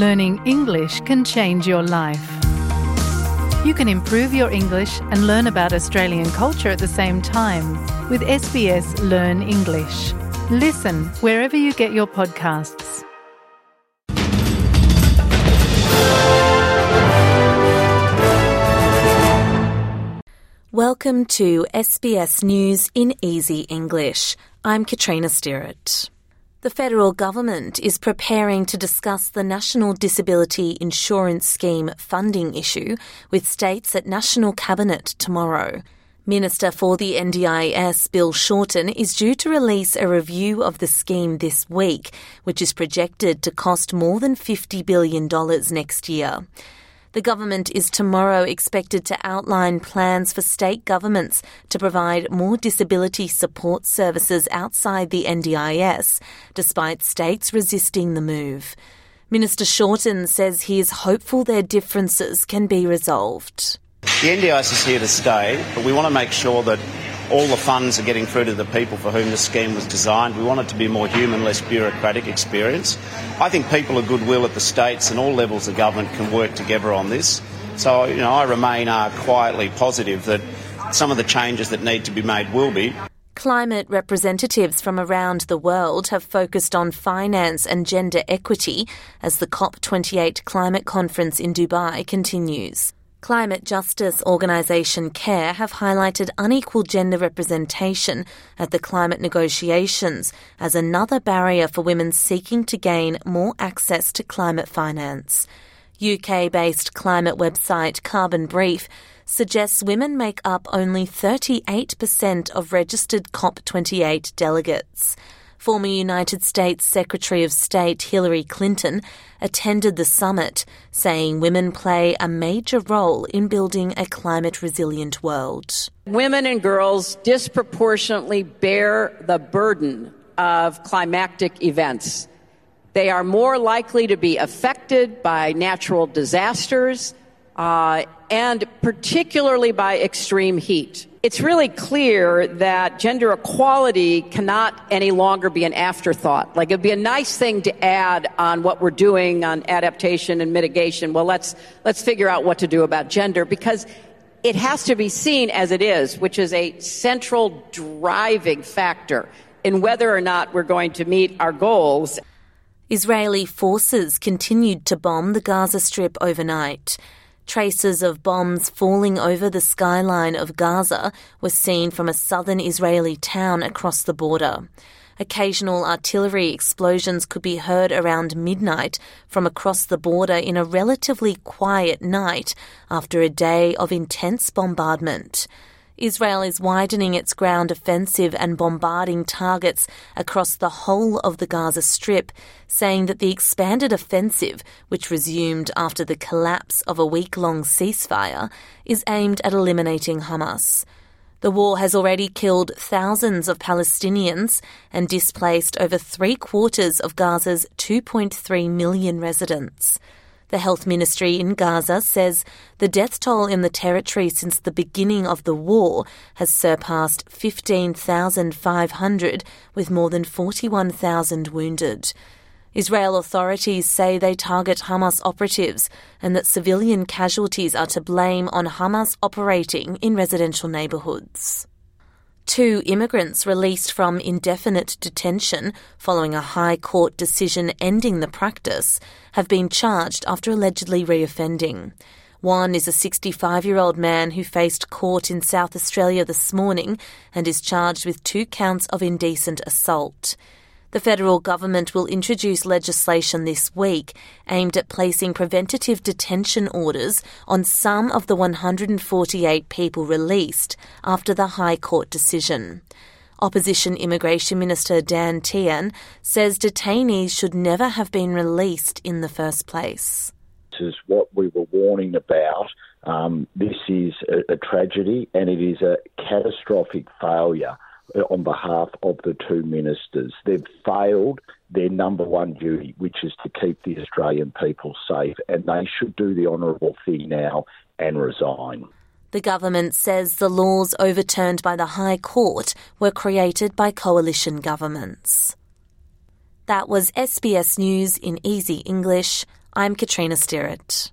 learning English can change your life. You can improve your English and learn about Australian culture at the same time with SBS Learn English. Listen wherever you get your podcasts. Welcome to SBS News in Easy English. I'm Katrina Stirrett. The federal government is preparing to discuss the National Disability Insurance Scheme funding issue with states at National Cabinet tomorrow. Minister for the NDIS, Bill Shorten, is due to release a review of the scheme this week, which is projected to cost more than $50 billion next year. The government is tomorrow expected to outline plans for state governments to provide more disability support services outside the NDIS, despite states resisting the move. Minister Shorten says he is hopeful their differences can be resolved. The NDIS is here to stay, but we want to make sure that all the funds are getting through to the people for whom the scheme was designed. We want it to be a more human, less bureaucratic experience. I think people of goodwill at the states and all levels of government can work together on this. So, you know, I remain uh, quietly positive that some of the changes that need to be made will be. Climate representatives from around the world have focused on finance and gender equity as the COP28 climate conference in Dubai continues. Climate justice organisation CARE have highlighted unequal gender representation at the climate negotiations as another barrier for women seeking to gain more access to climate finance. UK based climate website Carbon Brief suggests women make up only 38% of registered COP28 delegates former United States Secretary of State Hillary Clinton attended the summit, saying women play a major role in building a climate resilient world. Women and girls disproportionately bear the burden of climactic events. They are more likely to be affected by natural disasters uh, and particularly by extreme heat it's really clear that gender equality cannot any longer be an afterthought. Like it'd be a nice thing to add on what we're doing on adaptation and mitigation. Well, let's, let's figure out what to do about gender because it has to be seen as it is, which is a central driving factor in whether or not we're going to meet our goals. Israeli forces continued to bomb the Gaza Strip overnight. Traces of bombs falling over the skyline of Gaza were seen from a southern Israeli town across the border. Occasional artillery explosions could be heard around midnight from across the border in a relatively quiet night after a day of intense bombardment. Israel is widening its ground offensive and bombarding targets across the whole of the Gaza Strip, saying that the expanded offensive, which resumed after the collapse of a week long ceasefire, is aimed at eliminating Hamas. The war has already killed thousands of Palestinians and displaced over three quarters of Gaza's 2.3 million residents. The health ministry in Gaza says the death toll in the territory since the beginning of the war has surpassed 15,500, with more than 41,000 wounded. Israel authorities say they target Hamas operatives and that civilian casualties are to blame on Hamas operating in residential neighbourhoods. Two immigrants released from indefinite detention following a High Court decision ending the practice have been charged after allegedly reoffending. One is a 65 year old man who faced court in South Australia this morning and is charged with two counts of indecent assault. The federal government will introduce legislation this week aimed at placing preventative detention orders on some of the 148 people released after the High Court decision. Opposition Immigration Minister Dan Tehan says detainees should never have been released in the first place. This is what we were warning about. Um, this is a, a tragedy and it is a catastrophic failure on behalf of the two ministers. They've failed their number one duty, which is to keep the Australian people safe, and they should do the honourable thing now and resign. The government says the laws overturned by the High Court were created by coalition governments. That was SBS News in Easy English. I'm Katrina Stirrett.